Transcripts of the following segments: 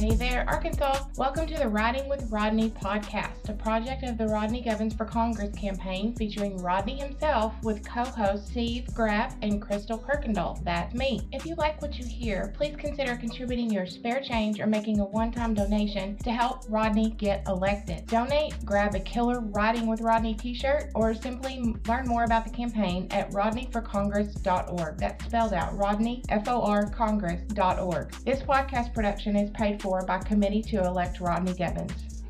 Hey there, Arkansas. Welcome to the Riding with Rodney podcast, a project of the Rodney Govens for Congress campaign featuring Rodney himself with co hosts Steve Grappe and Kristal Kuykendall. That's me. If you like what you hear, please consider contributing your spare change or making a one time donation to help Rodney get elected. Donate, grab a killer Riding with Rodney t shirt, or simply learn more about the campaign at rodneyforcongress.org. That's spelled out Rodney, F O R Congress.org. This podcast production is paid for by Committee to Elect Rodney Govens.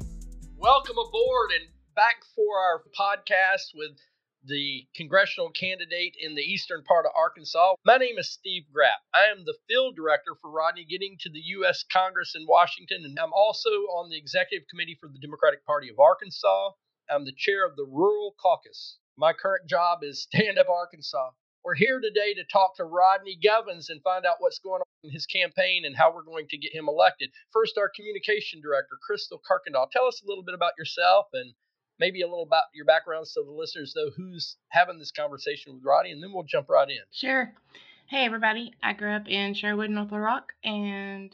Welcome aboard and back for our podcast with the congressional candidate in the eastern part of Arkansas. My name is Steve Grappe. I am the field director for Rodney getting to the U.S. Congress in Washington, and I'm also on the executive committee for the Democratic Party of Arkansas. I'm the chair of the Rural Caucus. My current job is Stand Up Arkansas. We're here today to talk to Rodney Govens and find out what's going on in his campaign and how we're going to get him elected. First, our communication director, Kristal Kuykendall. Tell us a little bit about yourself and maybe a little about your background so the listeners know who's having this conversation with Rodney, and then we'll jump right in. Sure. Hey, everybody. I grew up in Sherwood, North Little Rock, and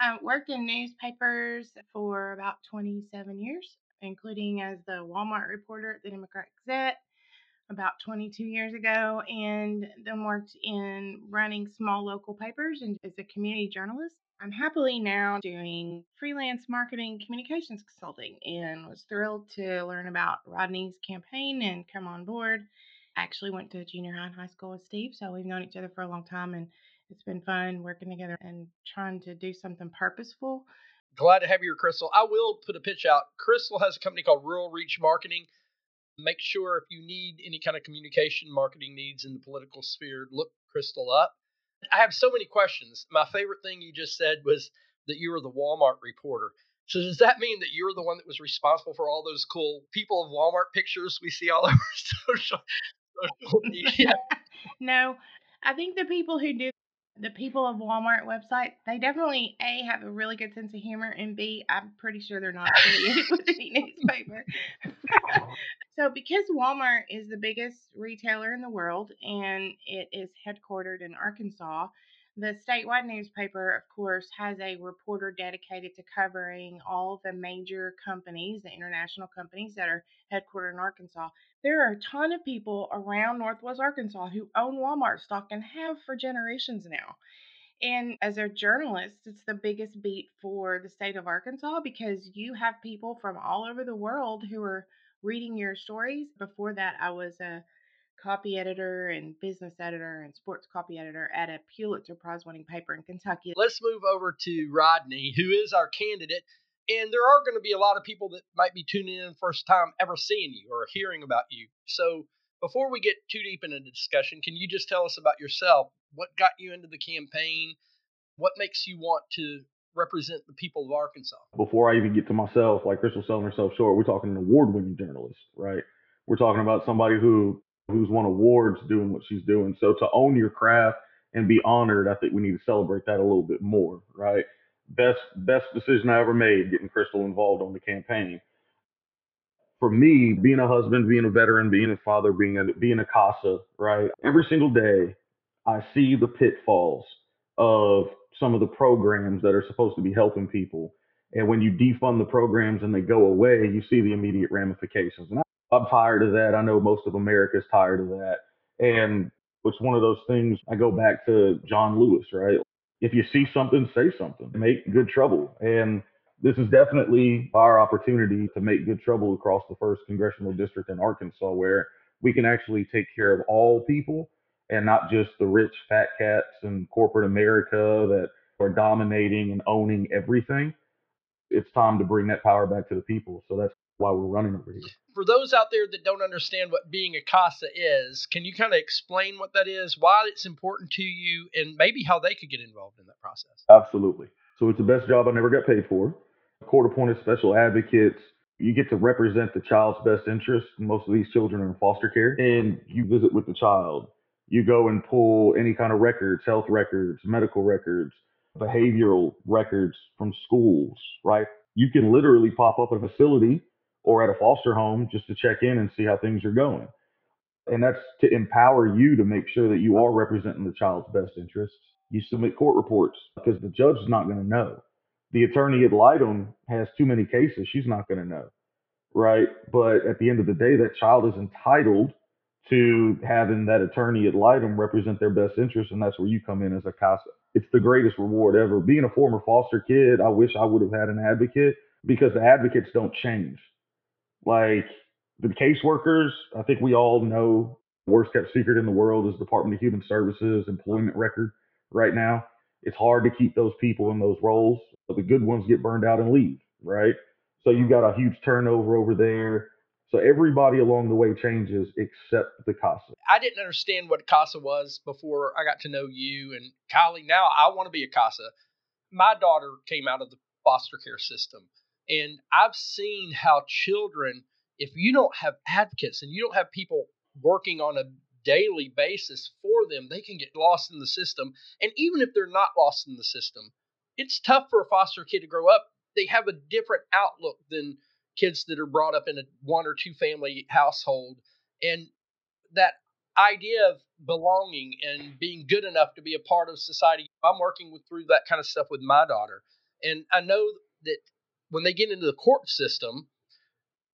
I worked in newspapers for about 27 years, including as the Walmart reporter at the Democrat Gazette about 22 years ago and then worked in running small local papers and as a community journalist. I'm happily now doing freelance marketing communications consulting and was thrilled to learn about Rodney's campaign and come on board. I actually went to junior high and high school with Steve, so we've known each other for a long time and it's been fun working together and trying to do something purposeful. Glad to have you here, Kristal. I will put a pitch out. Kristal has a company called Rural Reach Marketing make sure if you need any kind of communication marketing needs in the political sphere, look Kristal up. I have so many questions. My favorite thing you just said was that you were the Walmart reporter. So does that mean that you're the one that was responsible for all those cool people of Walmart pictures we see all over social, social media? no, I think the people who do the people of Walmart website, they definitely A have a really good sense of humor and B, I'm pretty sure they're not affiliated with any newspaper. so because Walmart is the biggest retailer in the world and it is headquartered in Arkansas, the statewide newspaper, of course, has a reporter dedicated to covering all the major companies, the international companies that are headquartered in Arkansas. There are a ton of people around Northwest Arkansas who own Walmart stock and have for generations now. And as a journalist, it's the biggest beat for the state of Arkansas because you have people from all over the world who are reading your stories. Before that, I was a copy editor and business editor and sports copy editor at a Pulitzer Prize winning paper in Kentucky. Let's move over to Rodney, who is our candidate. And there are going to be a lot of people that might be tuning in first time ever seeing you or hearing about you. So before we get too deep into the discussion, can you just tell us about yourself? What got you into the campaign? What makes you want to represent the people of Arkansas? Before I even get to myself, like Kristal selling herself short, we're talking an award winning journalist, right? We're talking about somebody who who's won awards doing what she's doing. So to own your craft and be honored, I think we need to celebrate that a little bit more, right? Best best decision I ever made getting Kristal involved on the campaign. For me, being a husband, being a veteran, being a father, being a being a CASA, right? Every single day, I see the pitfalls of some of the programs that are supposed to be helping people. And when you defund the programs and they go away, you see the immediate ramifications. And I'm tired of that. I know most of America's tired of that. And it's one of those things I go back to John Lewis, right? If you see something, say something, make good trouble. And this is definitely our opportunity to make good trouble across the first congressional district in Arkansas, where we can actually take care of all people and not just the rich fat cats and corporate America that are dominating and owning everything. It's time to bring that power back to the people. So that's why we're running over here. For those out there that don't understand what being a CASA is, can you kind of explain what that is, why it's important to you, and maybe how they could get involved in that process? Absolutely. So it's the best job I never got paid for. Court appointed special advocates. You get to represent the child's best interest. Most of these children are in foster care, and you visit with the child. You go and pull any kind of records, health records, medical records, behavioral records from schools, right? You can literally pop up at a facility or at a foster home just to check in and see how things are going. And that's to empower you to make sure that you are representing the child's best interests. You submit court reports because the judge is not going to know. the attorney ad litem has too many cases. She's not going to know, right? But at the end of the day, that child is entitled to having that attorney ad litem represent their best interests. and that's where you come in as a CASA. It's the greatest reward ever. Being a former foster kid, I wish I would have had an advocate because the advocates don't change. Like the caseworkers, I think we all know worst kept secret in the world is Department of Human Services employment record right now. It's hard to keep those people in those roles. The good ones get burned out and leave, right? So you've got a huge turnover over there. So everybody along the way changes except the CASA. I didn't understand what CASA was before I got to know you and Kylie. Now I want to be a CASA. My daughter came out of the foster care system, and I've seen how children, if you don't have advocates and you don't have people working on a daily basis for them, they can get lost in the system. And even if they're not lost in the system, it's tough for a foster kid to grow up. They have a different outlook than kids that are brought up in a one or two family household. And that idea of belonging and being good enough to be a part of society, I'm working with through that kind of stuff with my daughter. And I know that when they get into the court system,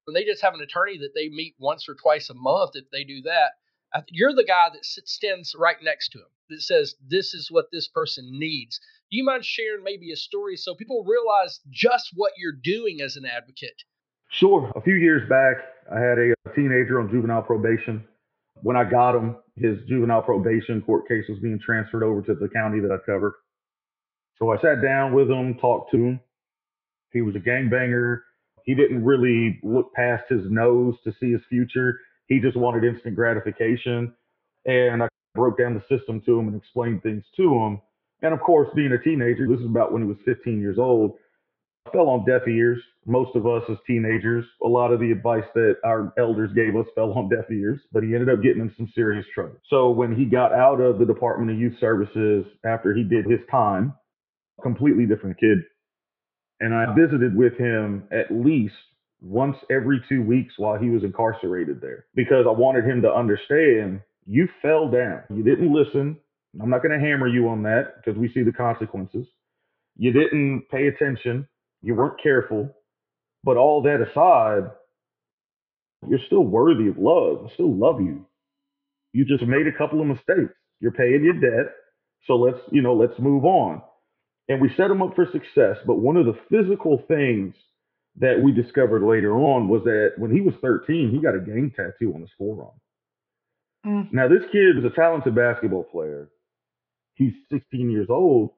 when they just have an attorney that they meet once or twice a month, if they do that, you're the guy that sits, stands right next to him that says, This is what this person needs. Do you mind sharing maybe a story so people realize just what you're doing as an advocate? Sure. A few years back, I had a, a teenager on juvenile probation. When I got him, his juvenile probation court case was being transferred over to the county that I covered. So I sat down with him, talked to him. He was a gangbanger. He didn't really look past his nose to see his future. He just wanted instant gratification. And I broke down the system to him and explained things to him. And of course, being a teenager, this is about when he was 15 years old, fell on deaf ears. Most of us as teenagers, a lot of the advice that our elders gave us fell on deaf ears, but he ended up getting in some serious trouble. So when he got out of the Department of Youth Services after he did his time, completely different kid. And I visited with him at least once every two weeks while he was incarcerated there because I wanted him to understand you fell down. You didn't listen. I'm not going to hammer you on that because we see the consequences. You didn't pay attention. You weren't careful. But all that aside, you're still worthy of love. I still love you. You just made a couple of mistakes. You're paying your debt. So let's, you know, let's move on. And we set him up for success. But one of the physical things that we discovered later on was that when he was 13, he got a gang tattoo on his forearm. Mm. Now, this kid is a talented basketball player. He's 16 years old.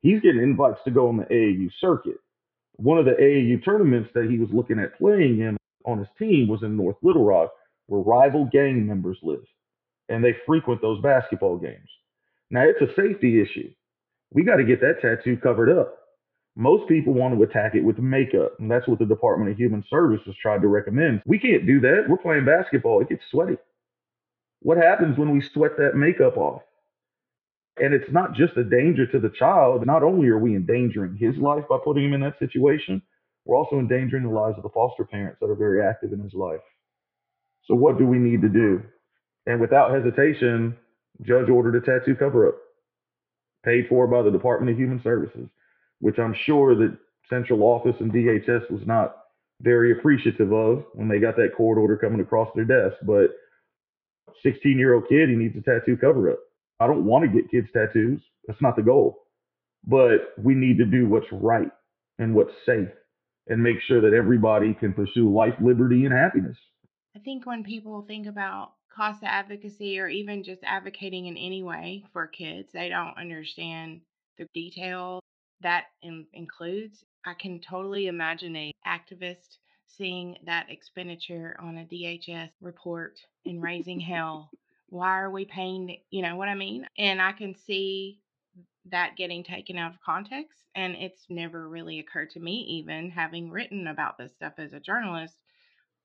He's getting invites to go on the AAU circuit. One of the AAU tournaments that he was looking at playing in on his team was in North Little Rock, where rival gang members live. And they frequent those basketball games. Now, it's a safety issue. We got to get that tattoo covered up. Most people want to attack it with makeup, and that's what the Department of Human Services tried to recommend. We can't do that. We're playing basketball, it gets sweaty. What happens when we sweat that makeup off? And it's not just a danger to the child. Not only are we endangering his life by putting him in that situation, we're also endangering the lives of the foster parents that are very active in his life. So, what do we need to do? And without hesitation, judge ordered a tattoo cover up, paid for by the Department of Human Services which I'm sure that central office and DHS was not very appreciative of when they got that court order coming across their desk. But 16 year old kid, he needs a tattoo cover up. I don't want to get kids tattoos. That's not the goal. But we need to do what's right and what's safe and make sure that everybody can pursue life, liberty, and happiness. I think when people think about CASA advocacy or even just advocating in any way for kids, they don't understand the detail that in, includes. I can totally imagine a activist seeing that expenditure on a DHS report and raising hell. Why are we paying? You know what I mean? And I can see that getting taken out of context. And it's never really occurred to me, even having written about this stuff as a journalist,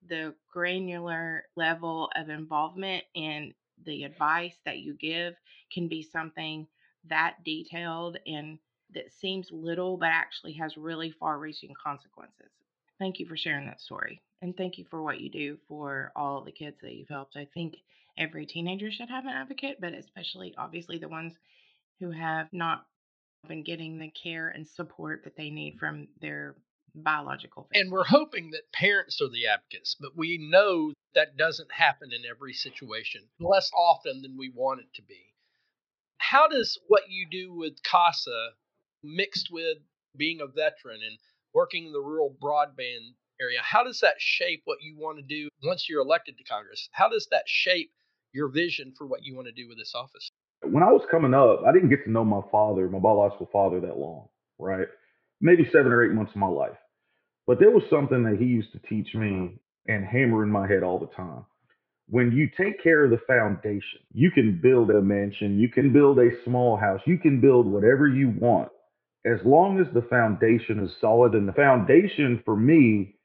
the granular level of involvement and the advice that you give can be something that detailed and that seems little but actually has really far reaching consequences. Thank you for sharing that story. And thank you for what you do for all the kids that you've helped. I think every teenager should have an advocate, but especially obviously the ones who have not been getting the care and support that they need from their biological family. And we're hoping that parents are the advocates, but we know that doesn't happen in every situation, less often than we want it to be. How does what you do with CASA mixed with being a veteran and working in the rural broadband area, how does that shape what you want to do once you're elected to Congress? How does that shape your vision for what you want to do with this office? When I was coming up, I didn't get to know my father, my biological father, that long, right? Maybe seven or eight months of my life. But there was something that he used to teach me and hammer in my head all the time. When you take care of the foundation, you can build a mansion, you can build a small house, you can build whatever you want as long as the foundation is solid. And the foundation for me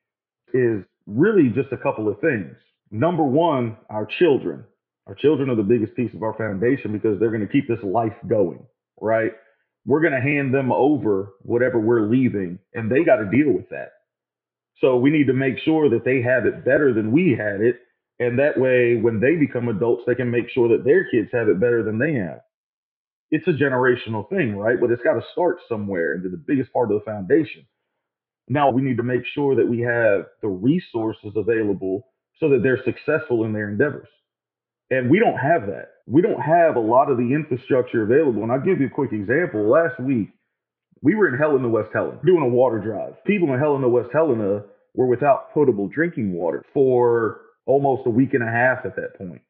is really just a couple of things. Number one, our children. Our children are the biggest piece of our foundation because they're going to keep this life going, right? We're going to hand them over whatever we're leaving, and they got to deal with that. So we need to make sure that they have it better than we had it. And that way, when they become adults, they can make sure that their kids have it better than they have. It's a generational thing, right? But it's got to start somewhere. And the biggest part of the foundation. Now we need to make sure that we have the resources available so that they're successful in their endeavors. And we don't have that. We don't have a lot of the infrastructure available. And I'll give you a quick example. Last week, we were in Helena, West Helena, doing a water drive. People in Helena, West Helena were without potable drinking water for almost a week and a half at that point.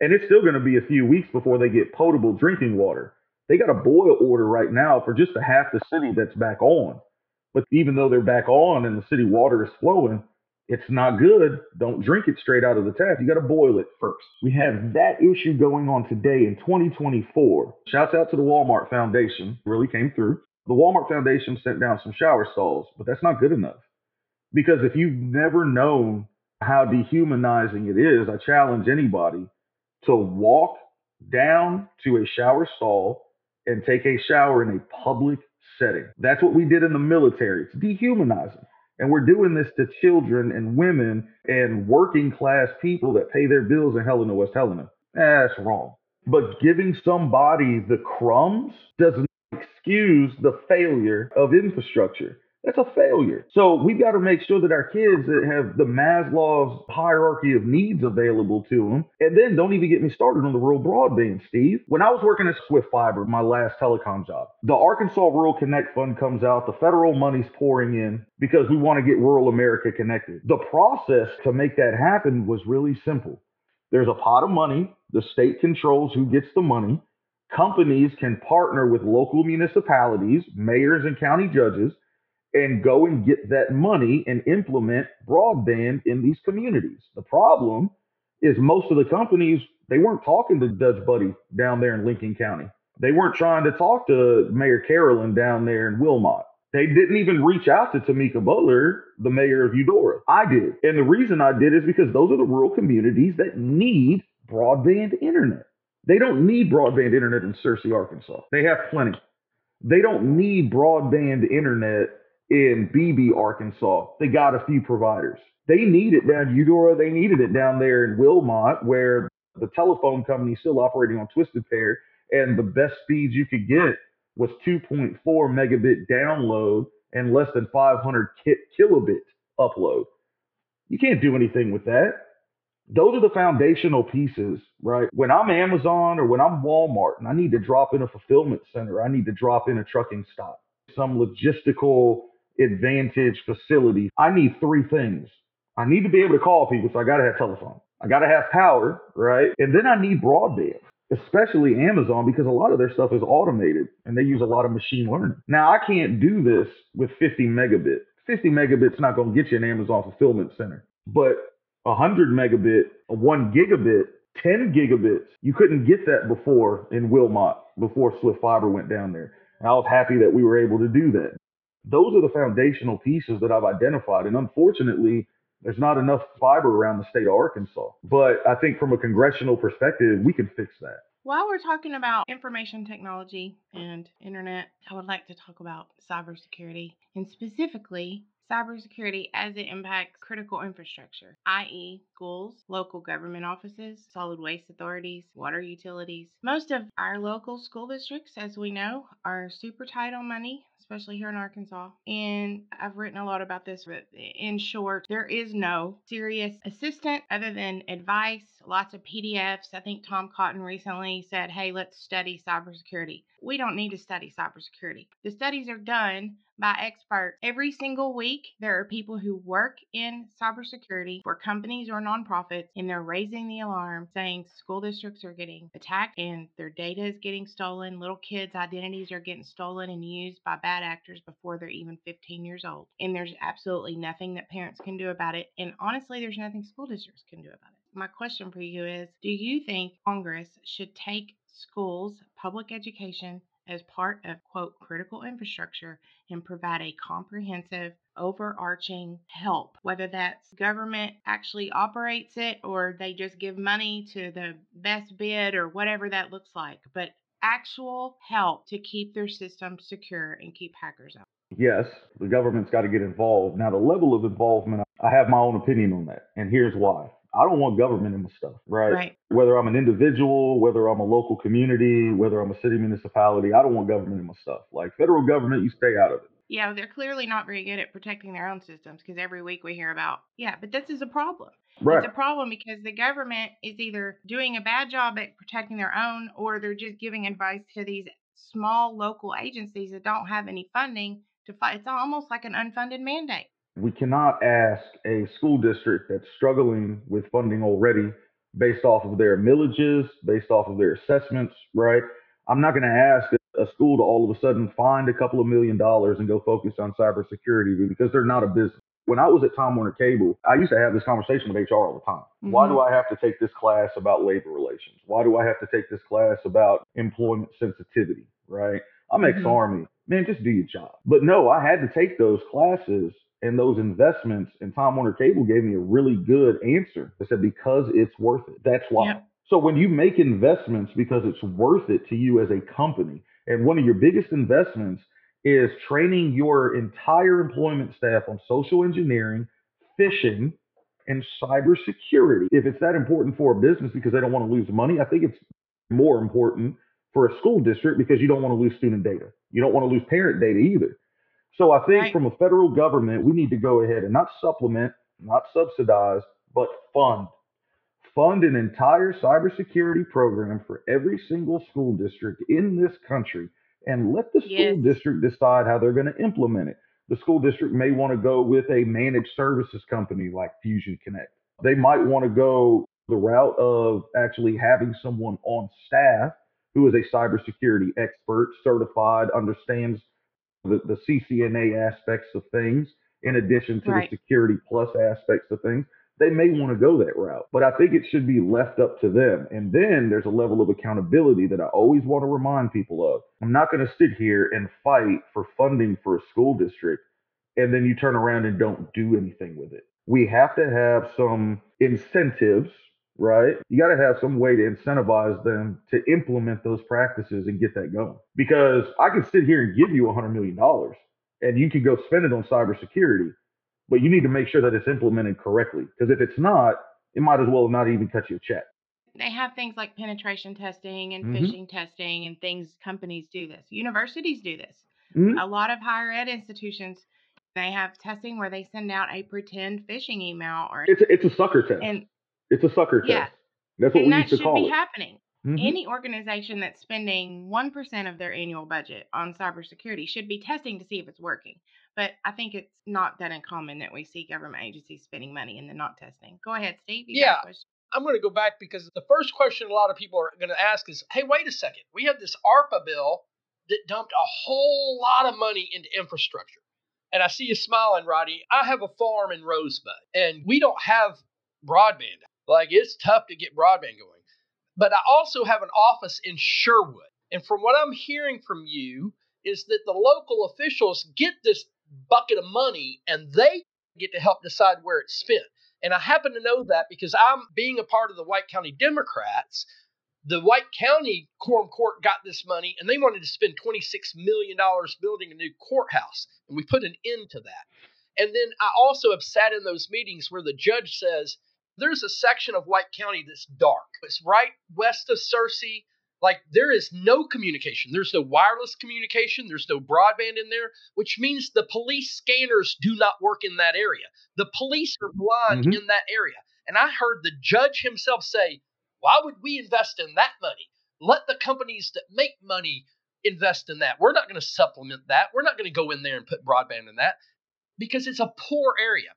And it's still going to be a few weeks before they get potable drinking water. They got a boil order right now for just a half the city that's back on. But even though they're back on and the city water is flowing, it's not good. Don't drink it straight out of the tap. You got to boil it first. We have that issue going on today in 2024. Shouts out to the Walmart Foundation, really came through. The Walmart Foundation sent down some shower stalls, but that's not good enough. Because if you've never known how dehumanizing it is, I challenge anybody to walk down to a shower stall and take a shower in a public setting. That's what we did in the military. It's dehumanizing. And we're doing this to children and women and working class people that pay their bills in Helena, West Helena. That's wrong. But giving somebody the crumbs doesn't excuse the failure of infrastructure. That's a failure. So we've got to make sure that our kids have the Maslow's hierarchy of needs available to them. And then don't even get me started on the rural broadband, Steve. When I was working at Swift Fiber, my last telecom job, the Arkansas Rural Connect Fund comes out, the federal money's pouring in because we want to get rural America connected. The process to make that happen was really simple. There's a pot of money, the state controls who gets the money. Companies can partner with local municipalities, mayors, and county judges and go and get that money and implement broadband in these communities. The problem is most of the companies, they weren't talking to Judge Buddy down there in Lincoln County. They weren't trying to talk to Mayor Carolyn down there in Wilmot. They didn't even reach out to Tamika Butler, the mayor of Eudora. I did. And the reason I did is because those are the rural communities that need broadband internet. They don't need broadband internet in Searcy, Arkansas. They have plenty. They don't need broadband internet in Beebe, Arkansas. They got a few providers. They need it down Eudora. They needed it down there in Wilmot, where the telephone company is still operating on Twisted Pair, and the best speeds you could get was 2.4 megabit download and less than 500 kilobit upload. You can't do anything with that. Those are the foundational pieces, right? When I'm Amazon or when I'm Walmart and I need to drop in a fulfillment center, I need to drop in a trucking stop, some logistical advantage facility, I need three things. I need to be able to call people, so I got to have telephone. I got to have power, right? And then I need broadband, especially Amazon, because a lot of their stuff is automated and they use a lot of machine learning. Now, I can't do this with 50 megabit. 50 megabit's not going to get you an Amazon fulfillment center, but 100 megabit, 1 gigabit, 10 gigabits, you couldn't get that before in Wilmot, before Swift Fiber went down there. And I was happy that we were able to do that those are the foundational pieces that I've identified. And unfortunately, there's not enough fiber around the state of Arkansas. But I think from a congressional perspective, we can fix that. While we're talking about information technology and internet, I would like to talk about cybersecurity and specifically cybersecurity as it impacts critical infrastructure, i.e., schools, local government offices, solid waste authorities, water utilities. Most of our local school districts, as we know, are super tight on money especially here in Arkansas. And I've written a lot about this, but in short, there is no serious assistant other than advice, lots of PDFs. I think Tom Cotton recently said, hey, let's study cybersecurity. We don't need to study cybersecurity. The studies are done by experts. Every single week, there are people who work in cybersecurity for companies or nonprofits, and they're raising the alarm saying school districts are getting attacked and their data is getting stolen. Little kids' identities are getting stolen and used by bad actors before they're even 15 years old. And there's absolutely nothing that parents can do about it. And honestly, there's nothing school districts can do about it. My question for you is Do you think Congress should take schools, public education, as part of quote critical infrastructure and provide a comprehensive overarching help whether that's government actually operates it or they just give money to the best bid or whatever that looks like but actual help to keep their system secure and keep hackers out. Yes the government's got to get involved. Now the level of involvement i have my own opinion on that and here's why I don't want government in my stuff, right? Right. Whether I'm an individual, whether I'm a local community, whether I'm a city municipality, I don't want government in my stuff. Like federal government, you stay out of it. Yeah, they're clearly not very good at protecting their own systems because every week we hear about, yeah, but this is a problem. Right. It's a problem because the government is either doing a bad job at protecting their own or they're just giving advice to these small local agencies that don't have any funding to fight. It's almost like an unfunded mandate. We cannot ask a school district that's struggling with funding already based off of their millages, based off of their assessments, right? I'm not going to ask a school to all of a sudden find a couple of million dollars and go focus on cybersecurity because they're not a business. When I was at Time Warner Cable, I used to have this conversation with HR all the time. Mm-hmm. Why do I have to take this class about labor relations? Why do I have to take this class about employment sensitivity, right? I'm ex Army. Mm-hmm. Man, just do your job. But no, I had to take those classes and those investments, and Time Warner Cable gave me a really good answer. They said, because it's worth it. That's why. Yep. So when you make investments because it's worth it to you as a company, and one of your biggest investments is training your entire employment staff on social engineering, phishing, and cybersecurity. If it's that important for a business because they don't want to lose money, I think it's more important for a school district because you don't want to lose student data. You don't want to lose parent data either. So I think right. from a federal government, we need to go ahead and not supplement, not subsidize, but fund. Fund an entire cybersecurity program for every single school district in this country and let the school yes. district decide how they're going to implement it. The school district may want to go with a managed services company like Fusion Connect. They might want to go the route of actually having someone on staff who is a cybersecurity expert, certified, understands the, the CCNA aspects of things, in addition to right. the security plus aspects of things, they may want to go that route. But I think it should be left up to them. And then there's a level of accountability that I always want to remind people of. I'm not going to sit here and fight for funding for a school district and then you turn around and don't do anything with it. We have to have some incentives right? You got to have some way to incentivize them to implement those practices and get that going. Because I can sit here and give you a $100 million and you can go spend it on cybersecurity, but you need to make sure that it's implemented correctly. Because if it's not, it might as well not even cut you a check. They have things like penetration testing and mm-hmm. phishing testing and things, companies do this. Universities do this. Mm-hmm. A lot of higher ed institutions they have testing where they send out a pretend phishing email or it's a, it's a sucker test. And it's a sucker test. Yeah. That's what and we used to call it. That should be happening. Mm-hmm. Any organization that's spending 1% of their annual budget on cybersecurity should be testing to see if it's working. But I think it's not that uncommon that we see government agencies spending money and then not testing. Go ahead, Steve. yeah. I'm going to go back because the first question a lot of people are going to ask is hey, wait a second. We have this ARPA bill that dumped a whole lot of money into infrastructure. And I see you smiling, Roddy. I have a farm in Rosebud, and we don't have broadband. Like it's tough to get broadband going. But I also have an office in Sherwood. And from what I'm hearing from you is that the local officials get this bucket of money and they get to help decide where it's spent. And I happen to know that because I'm being a part of the White County Democrats. The White County Quorum Court got this money and they wanted to spend $26 million building a new courthouse. And we put an end to that. And then I also have sat in those meetings where the judge says, there's a section of White County that's dark. It's right west of Searcy. Like there is no communication. There's no wireless communication. There's no broadband in there, which means the police scanners do not work in that area. The police are blind Mhm. in that area. And I heard the judge himself say, Why would we invest in that money? Let the companies that make money invest in that. We're not going to supplement that. We're not going to go in there and put broadband in that because it's a poor area.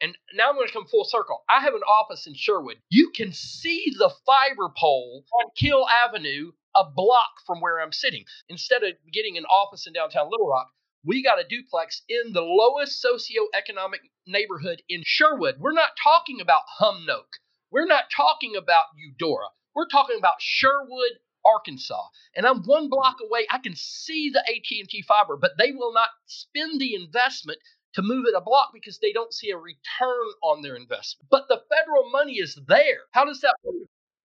And now I'm going to come full circle. I have an office in Sherwood. You can see the fiber pole on Kiehl Avenue a block from where I'm sitting. Instead of getting an office in downtown Little Rock, we got a duplex in the lowest socioeconomic neighborhood in Sherwood. We're not talking about Humnoke. We're not talking about Eudora. We're talking about Sherwood, Arkansas. And I'm one block away. I can see the AT&T fiber, but they will not spend the investment to move it a block because they don't see a return on their investment. But the federal money is there. How does that work?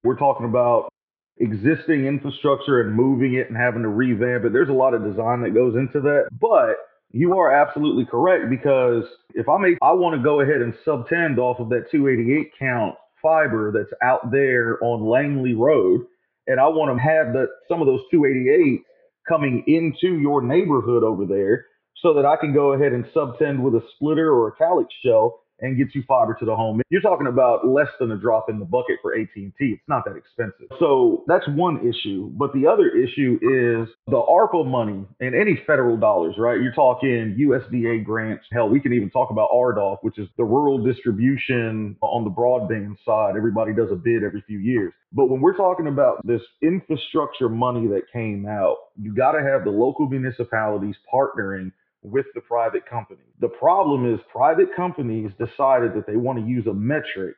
We're talking about existing infrastructure and moving it and having to revamp it. There's a lot of design that goes into that. But you are absolutely correct because if I make, I want to go ahead and subtend off of that 288 count fiber that's out there on Langley Road, and I want to have that some of those 288 coming into your neighborhood over there so that I can go ahead and subtend with a splitter or a Calix shell and get you fiber to the home. You're talking about less than a drop in the bucket for AT&T. It's not that expensive. So that's one issue. But the other issue is the ARPA money and any federal dollars, right? You're talking USDA grants. Hell, we can even talk about RDOF, which is the rural distribution on the broadband side. Everybody does a bid every few years. But when we're talking about this infrastructure money that came out, you got to have the local municipalities partnering with the private company. The problem is private companies decided that they want to use a metric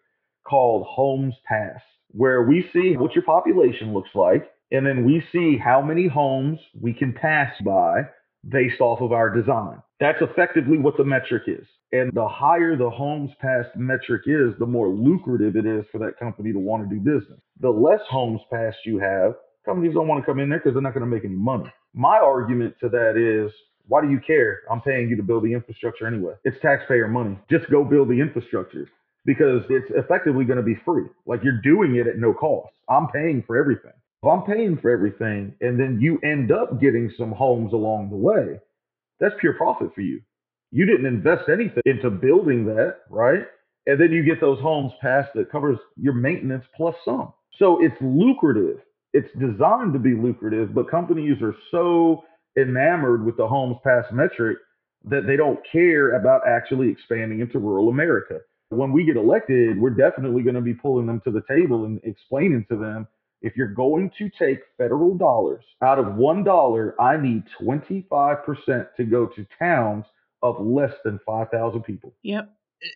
called homes passed, where we see what your population looks like, and then we see how many homes we can pass by based off of our design. That's effectively what the metric is. And the higher the homes passed metric is, the more lucrative it is for that company to want to do business. The less homes passed you have, companies don't want to come in there because they're not going to make any money. My argument to that is why do you care? I'm paying you to build the infrastructure anyway. It's taxpayer money. Just go build the infrastructure because it's effectively going to be free. Like you're doing it at no cost. I'm paying for everything. If I'm paying for everything and then you end up getting some homes along the way, that's pure profit for you. You didn't invest anything into building that, right? And then you get those homes passed that covers your maintenance plus some. So it's lucrative. It's designed to be lucrative, but companies are so enamored with the homes passed metric that they don't care about actually expanding into rural America. When we get elected, we're definitely going to be pulling them to the table and explaining to them if you're going to take federal dollars out of one dollar, I need 25% to go to towns of less than 5,000 people. Yep.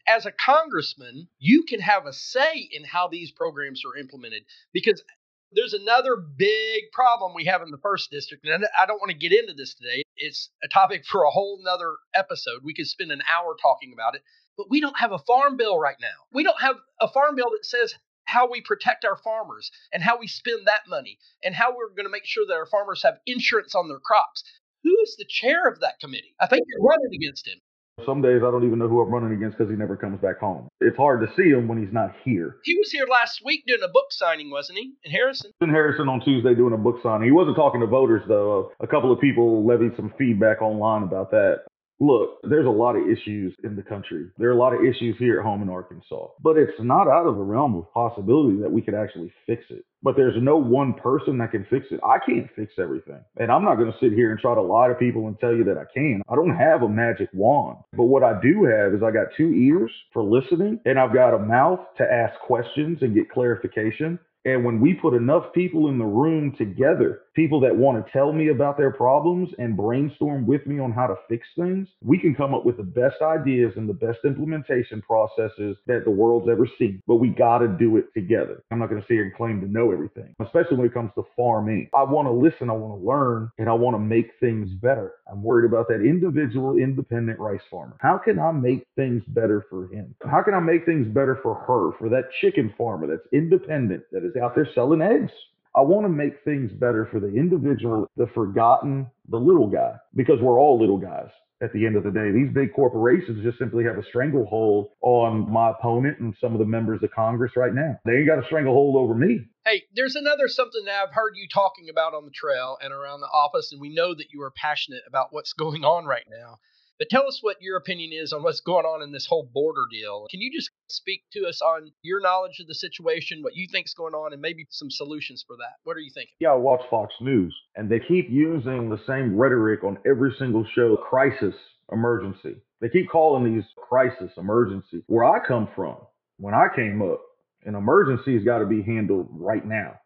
As a congressman, you can have a say in how these programs are implemented because there's another big problem we have in the first district, and I don't want to get into this today. It's a topic for a whole nother episode. We could spend an hour talking about it, but we don't have a farm bill right now. We don't have a farm bill that says how we protect our farmers and how we spend that money and how we're going to make sure that our farmers have insurance on their crops. Who is the chair of that committee? I think you're running against him. Some days I don't even know who I'm running against because he never comes back home. It's hard to see him when he's not here. He was here last week doing a book signing, wasn't he? In Harrison. In Harrison on Tuesday doing a book signing. He wasn't talking to voters though. A couple of people levied some feedback online about that. Look, there's a lot of issues in the country. There are a lot of issues here at home in Arkansas, but it's not out of the realm of possibility that we could actually fix it. But there's no one person that can fix it. I can't fix everything. And I'm not going to sit here and try to lie to people and tell you that I can. I don't have a magic wand. But what I do have is I got two ears for listening and I've got a mouth to ask questions and get clarification. And when we put enough people in the room together, people that want to tell me about their problems and brainstorm with me on how to fix things, we can come up with the best ideas and the best implementation processes that the world's ever seen. But we got to do it together. I'm not going to sit here and claim to know everything, especially when it comes to farming. I want to listen, I want to learn, and I want to make things better. I'm worried about that individual, independent rice farmer. How can I make things better for him? How can I make things better for her, for that chicken farmer that's independent, that is out there selling eggs. I want to make things better for the individual, the forgotten, the little guy, because we're all little guys at the end of the day. These big corporations just simply have a stranglehold on my opponent and some of the members of Congress right now. They ain't got a stranglehold over me. Hey, there's another something that I've heard you talking about on the trail and around the office, and we know that you are passionate about what's going on right now. But tell us what your opinion is on what's going on in this whole border deal. Can you just speak to us on your knowledge of the situation, what you think's going on, and maybe some solutions for that? What are you thinking? Yeah, I watch Fox News, and they keep using the same rhetoric on every single show crisis, emergency. They keep calling these crisis, emergency. Where I come from, when I came up, an emergency has got to be handled right now.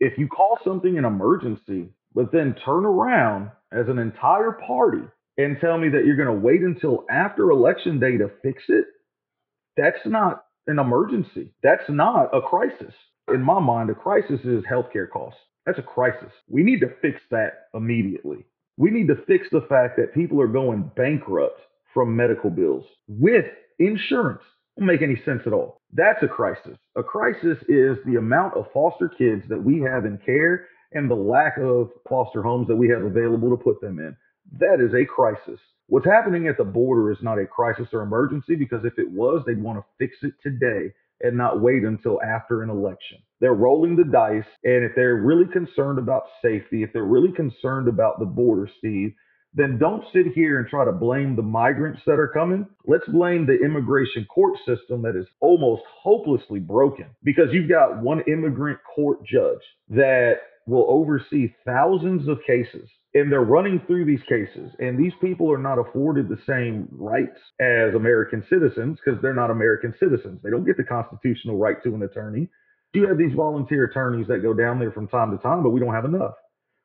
If you call something an emergency, but then turn around as an entire party and tell me that you're going to wait until after election day to fix it, that's not an emergency. That's not a crisis. In my mind, a crisis is healthcare costs. That's a crisis. We need to fix that immediately. We need to fix the fact that people are going bankrupt from medical bills with insurance. It Don't make any sense at all. That's a crisis. A crisis is the amount of foster kids that we have in care and the lack of foster homes that we have available to put them in. That is a crisis. What's happening at the border is not a crisis or emergency because if it was, they'd want to fix it today and not wait until after an election. They're rolling the dice. And if they're really concerned about safety, if they're really concerned about the border, Steve, then don't sit here and try to blame the migrants that are coming. Let's blame the immigration court system that is almost hopelessly broken because you've got one immigrant court judge that will oversee thousands of cases and they're running through these cases and these people are not afforded the same rights as american citizens because they're not american citizens. They don't get the constitutional right to an attorney. You have these volunteer attorneys that go down there from time to time but we don't have enough.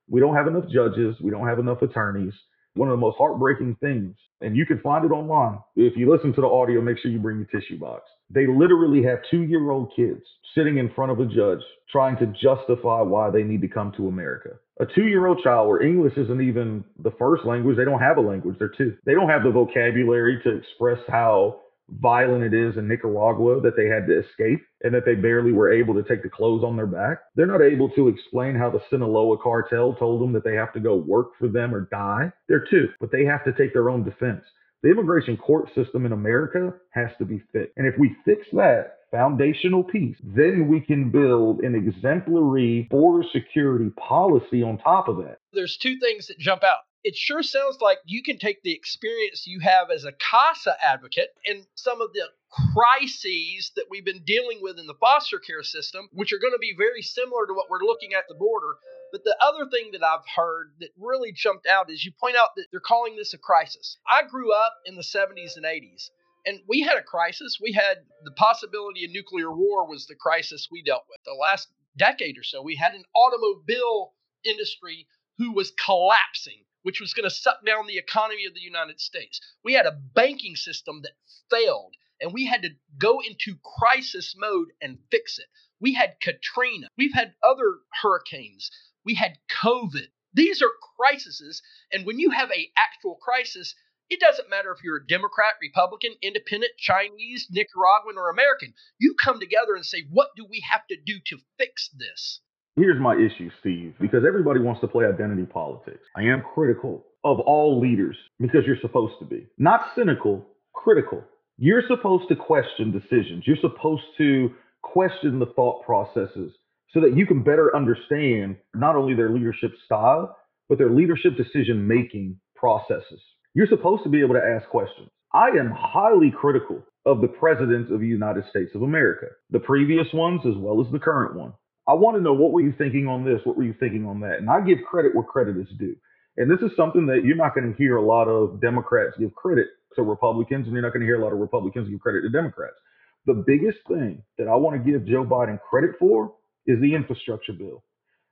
We don't have enough judges. We don't have enough attorneys. One of the most heartbreaking things and you can find it online if you listen to the audio make sure you bring your tissue box. They literally have two year old kids sitting in front of a judge trying to justify why they need to come to America. A two year old child where English isn't even the first language, they don't have a language, they're two. They don't have the vocabulary to express how violent it is in Nicaragua that they had to escape and that they barely were able to take the clothes on their back. They're not able to explain how the Sinaloa cartel told them that they have to go work for them or die. They're two, but they have to take their own defense. The immigration court system in America has to be fixed. And if we fix that, foundational piece, then we can build an exemplary border security policy on top of that. There's two things that jump out. It sure sounds like you can take the experience you have as a CASA advocate and some of the crises that we've been dealing with in the foster care system, which are going to be very similar to what we're looking at the border. But the other thing that I've heard that really jumped out is you point out that they're calling this a crisis. I grew up in the 70s and 80s and we had a crisis. We had the possibility of nuclear war was the crisis we dealt with. The last decade or so, we had an automobile industry who was collapsing, which was going to suck down the economy of the United States. We had a banking system that failed, and we had to go into crisis mode and fix it. We had Katrina. We've had other hurricanes. We had COVID. These are crises, and when you have a actual crisis, it doesn't matter if you're a Democrat, Republican, Independent, Chinese, Nicaraguan, or American. You come together and say, what do we have to do to fix this? Here's my issue, Steve, because everybody wants to play identity politics. I am critical of all leaders because you're supposed to be. Not cynical, critical. You're supposed to question decisions. You're supposed to question the thought processes so that you can better understand not only their leadership style, but their leadership decision making processes. You're supposed to be able to ask questions. I am highly critical of the presidents of the United States of America, the previous ones as well as the current one. I want to know what were you thinking on this? What were you thinking on that? And I give credit where credit is due. And this is something that you're not going to hear a lot of Democrats give credit to Republicans, and you're not going to hear a lot of Republicans give credit to Democrats. The biggest thing that I want to give Joe Biden credit for is the infrastructure bill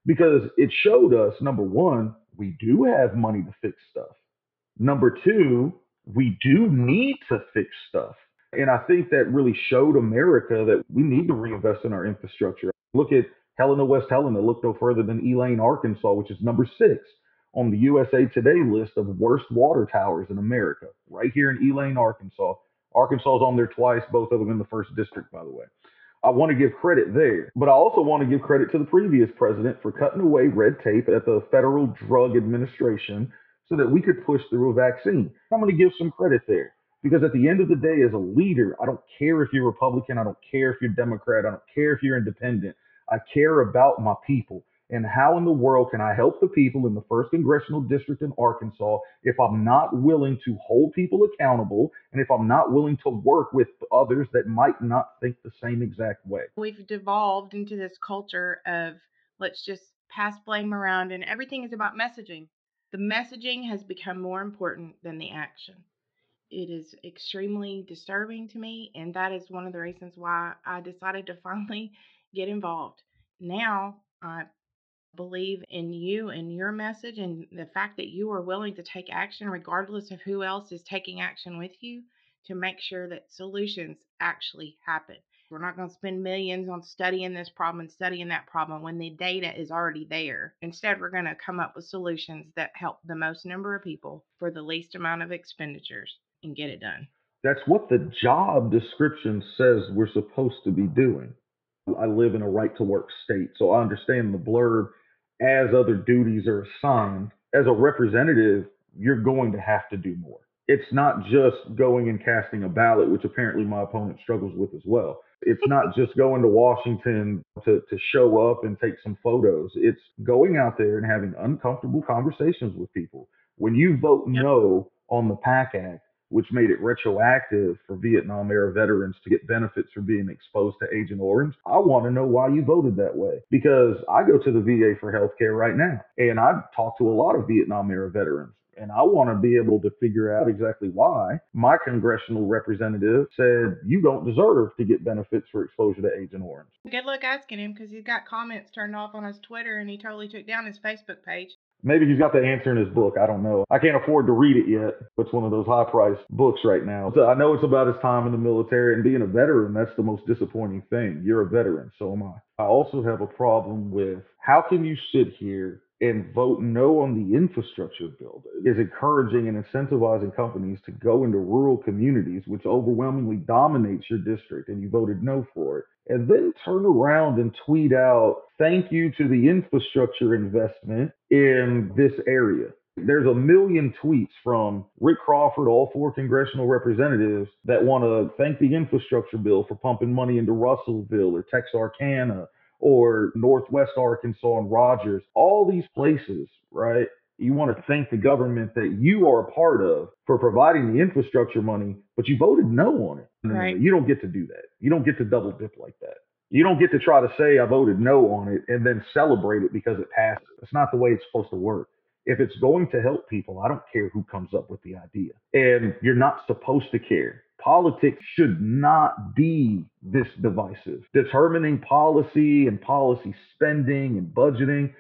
because it showed us number one, we do have money to fix stuff. Number two, we do need to fix stuff. And I think that really showed America that we need to reinvest in our infrastructure. Look at Helena, West Helena. Look no further than Elaine, Arkansas, which is number six on the USA Today list of worst water towers in America, right here in Elaine, Arkansas. Arkansas is on there twice, both of them in the first district, by the way. I want to give credit there. But I also want to give credit to the previous president for cutting away red tape at the Federal Drug Administration so that we could push through a vaccine. I'm going to give some credit there. Because at the end of the day, as a leader, I don't care if you're Republican, I don't care if you're Democrat, I don't care if you're independent. I care about my people. And how in the world can I help the people in the first congressional district in Arkansas if I'm not willing to hold people accountable and if I'm not willing to work with others that might not think the same exact way? We've devolved into this culture of let's just pass blame around, and everything is about messaging. The messaging has become more important than the action. It is extremely disturbing to me, and that is one of the reasons why I decided to finally get involved. Now, I believe in you and your message and the fact that you are willing to take action regardless of who else is taking action with you to make sure that solutions actually happen. We're not going to spend millions on studying this problem and studying that problem when the data is already there. Instead, we're going to come up with solutions that help the most number of people for the least amount of expenditures and get it done. That's what the job description says we're supposed to be doing. I live in a right to work state, so I understand the blurb as other duties are assigned, as a representative, you're going to have to do more. It's not just going and casting a ballot, which apparently my opponent struggles with as well. It's not just going to Washington to, to show up and take some photos. It's going out there and having uncomfortable conversations with people. When you vote no on the PACT Act, which made it retroactive for Vietnam era veterans to get benefits for being exposed to Agent Orange. I want to know why you voted that way because I go to the VA for healthcare right now and I talk to a lot of Vietnam era veterans. And I want to be able to figure out exactly why my congressional representative said you don't deserve to get benefits for exposure to Agent Orange. Good luck asking him because he's got comments turned off on his Twitter and he totally took down his Facebook page. Maybe he's got the answer in his book. I don't know. I can't afford to read it yet. It's one of those high priced books right now. So I know it's about his time in the military and being a veteran. That's the most disappointing thing. You're a veteran. So am I. I also have a problem with how can you sit here and vote no on the infrastructure bill is encouraging and incentivizing companies to go into rural communities, which overwhelmingly dominates your district, and you voted no for it. And then turn around and tweet out, thank you to the infrastructure investment in this area. There's a million tweets from Rick Crawford, all four congressional representatives that want to thank the infrastructure bill for pumping money into Russellville or Texarkana or Northwest Arkansas and Rogers, all these places, right? You want to thank the government that you are a part of for providing the infrastructure money, but you voted no on it. Right. You don't get to do that. You don't get to double dip like that. You don't get to try to say I voted no on it and then celebrate it because it passes. It's not the way it's supposed to work. If it's going to help people, I don't care who comes up with the idea. And you're not supposed to care politics should not be this divisive. Determining policy and policy spending and budgeting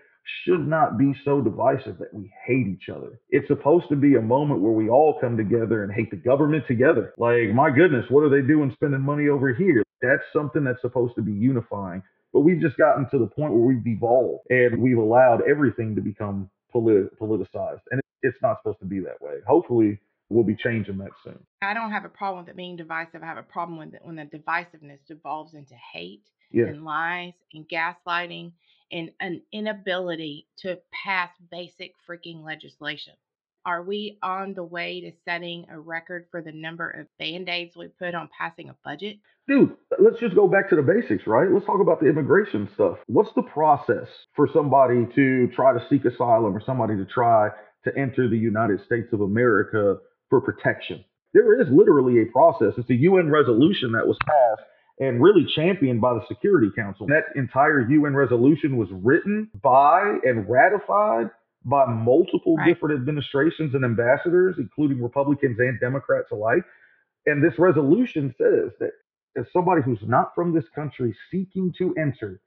should not be so divisive that we hate each other. It's supposed to be a moment where we all come together and hate the government together. Like, my goodness, what are they doing spending money over here? That's something that's supposed to be unifying. But we've just gotten to the point where we've devolved and we've allowed everything to become polit- politicized. And it's not supposed to be that way. Hopefully, we'll be changing that soon. I don't have a problem with it being divisive. I have a problem with it when the divisiveness devolves into hate yeah. and lies and gaslighting and an inability to pass basic freaking legislation. Are we on the way to setting a record for the number of band aids we put on passing a budget? Dude, let's just go back to the basics, right? Let's talk about the immigration stuff. What's the process for somebody to try to seek asylum or somebody to try to enter the United States of America for protection. There is literally a process. It's a UN resolution that was passed and really championed by the Security Council. That entire UN resolution was written by and ratified by multiple right. different administrations and ambassadors, including Republicans and Democrats alike. And this resolution says that as somebody who's not from this country seeking to enter,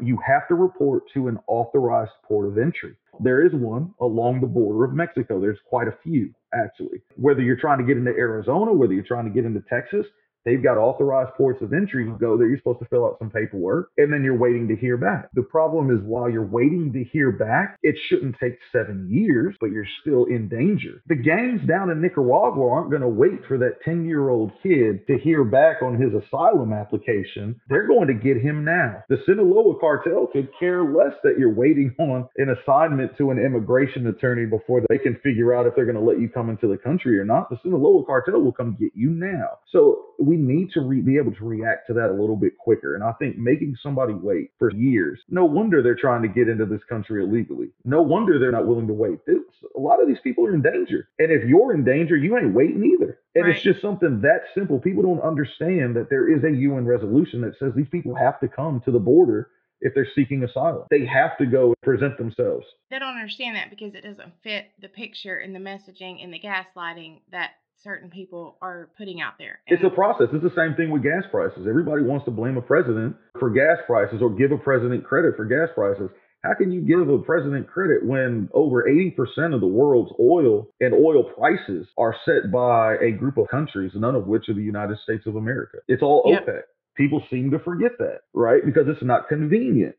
you have to report to an authorized port of entry. There is one along the border of Mexico. There's quite a few, actually. Whether you're trying to get into Arizona, whether you're trying to get into Texas, They've got authorized ports of entry. You go there, you're supposed to fill out some paperwork, and then you're waiting to hear back. The problem is while you're waiting to hear back, it shouldn't take seven years, but you're still in danger. The gangs down in Nicaragua aren't going to wait for that 10 year old kid to hear back on his asylum application. They're going to get him now. The Sinaloa cartel could care less that you're waiting on an assignment to an immigration attorney before they can figure out if they're going to let you come into the country or not. The Sinaloa cartel will come get you now. So we need to re- be able to react to that a little bit quicker. And I think making somebody wait for years, no wonder they're trying to get into this country illegally. No wonder they're not willing to wait. a lot of these people are in danger. And if you're in danger, you ain't waiting either. And right. it's just something that simple. People don't understand that there is a UN resolution that says these people have to come to the border if they're seeking asylum. They have to go present themselves. They don't understand that because it doesn't fit the picture and the messaging and the gaslighting that certain people are putting out there. And it's a process. It's the same thing with gas prices. Everybody wants to blame a president for gas prices or give a president credit for gas prices. How can you give a president credit when over 80% of the world's oil and oil prices are set by a group of countries, none of which are the United States of America? It's all yep. OPEC. People seem to forget that, right? Because it's not convenient.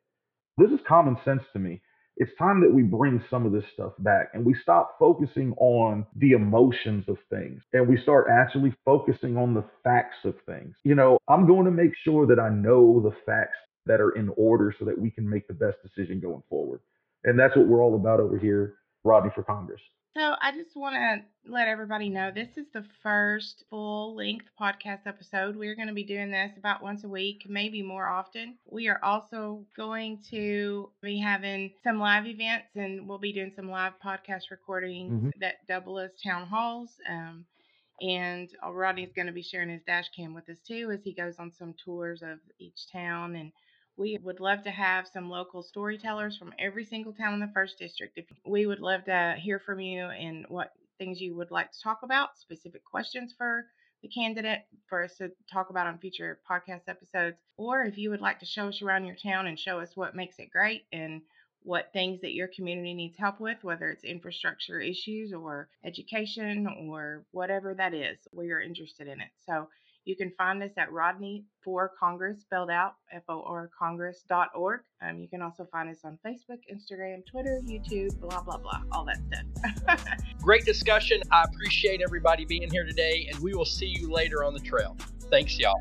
This is common sense to me. It's time that we bring some of this stuff back and we stop focusing on the emotions of things and we start actually focusing on the facts of things. You know, I'm going to make sure that I know the facts that are in order so that we can make the best decision going forward. And that's what we're all about over here, Rodney for Congress. So I just want to let everybody know this is the first full length podcast episode. We're going to be doing this about once a week, maybe more often. We are also going to be having some live events and we'll be doing some live podcast recordings mm-hmm. that double as town halls. Um, and Rodney's going to be sharing his dash cam with us too as he goes on some tours of each town and we would love to have some local storytellers from every single town in the first district. If we would love to hear from you and what things you would like to talk about, specific questions for the candidate for us to talk about on future podcast episodes, or if you would like to show us around your town and show us what makes it great and what things that your community needs help with, whether it's infrastructure issues or education or whatever that is, we're interested in it. So you can find us at Rodney for Congress, spelled out F O R Congress.org. Um, you can also find us on Facebook, Instagram, Twitter, YouTube, blah, blah, blah, all that stuff. Great discussion. I appreciate everybody being here today, and we will see you later on the trail. Thanks, y'all.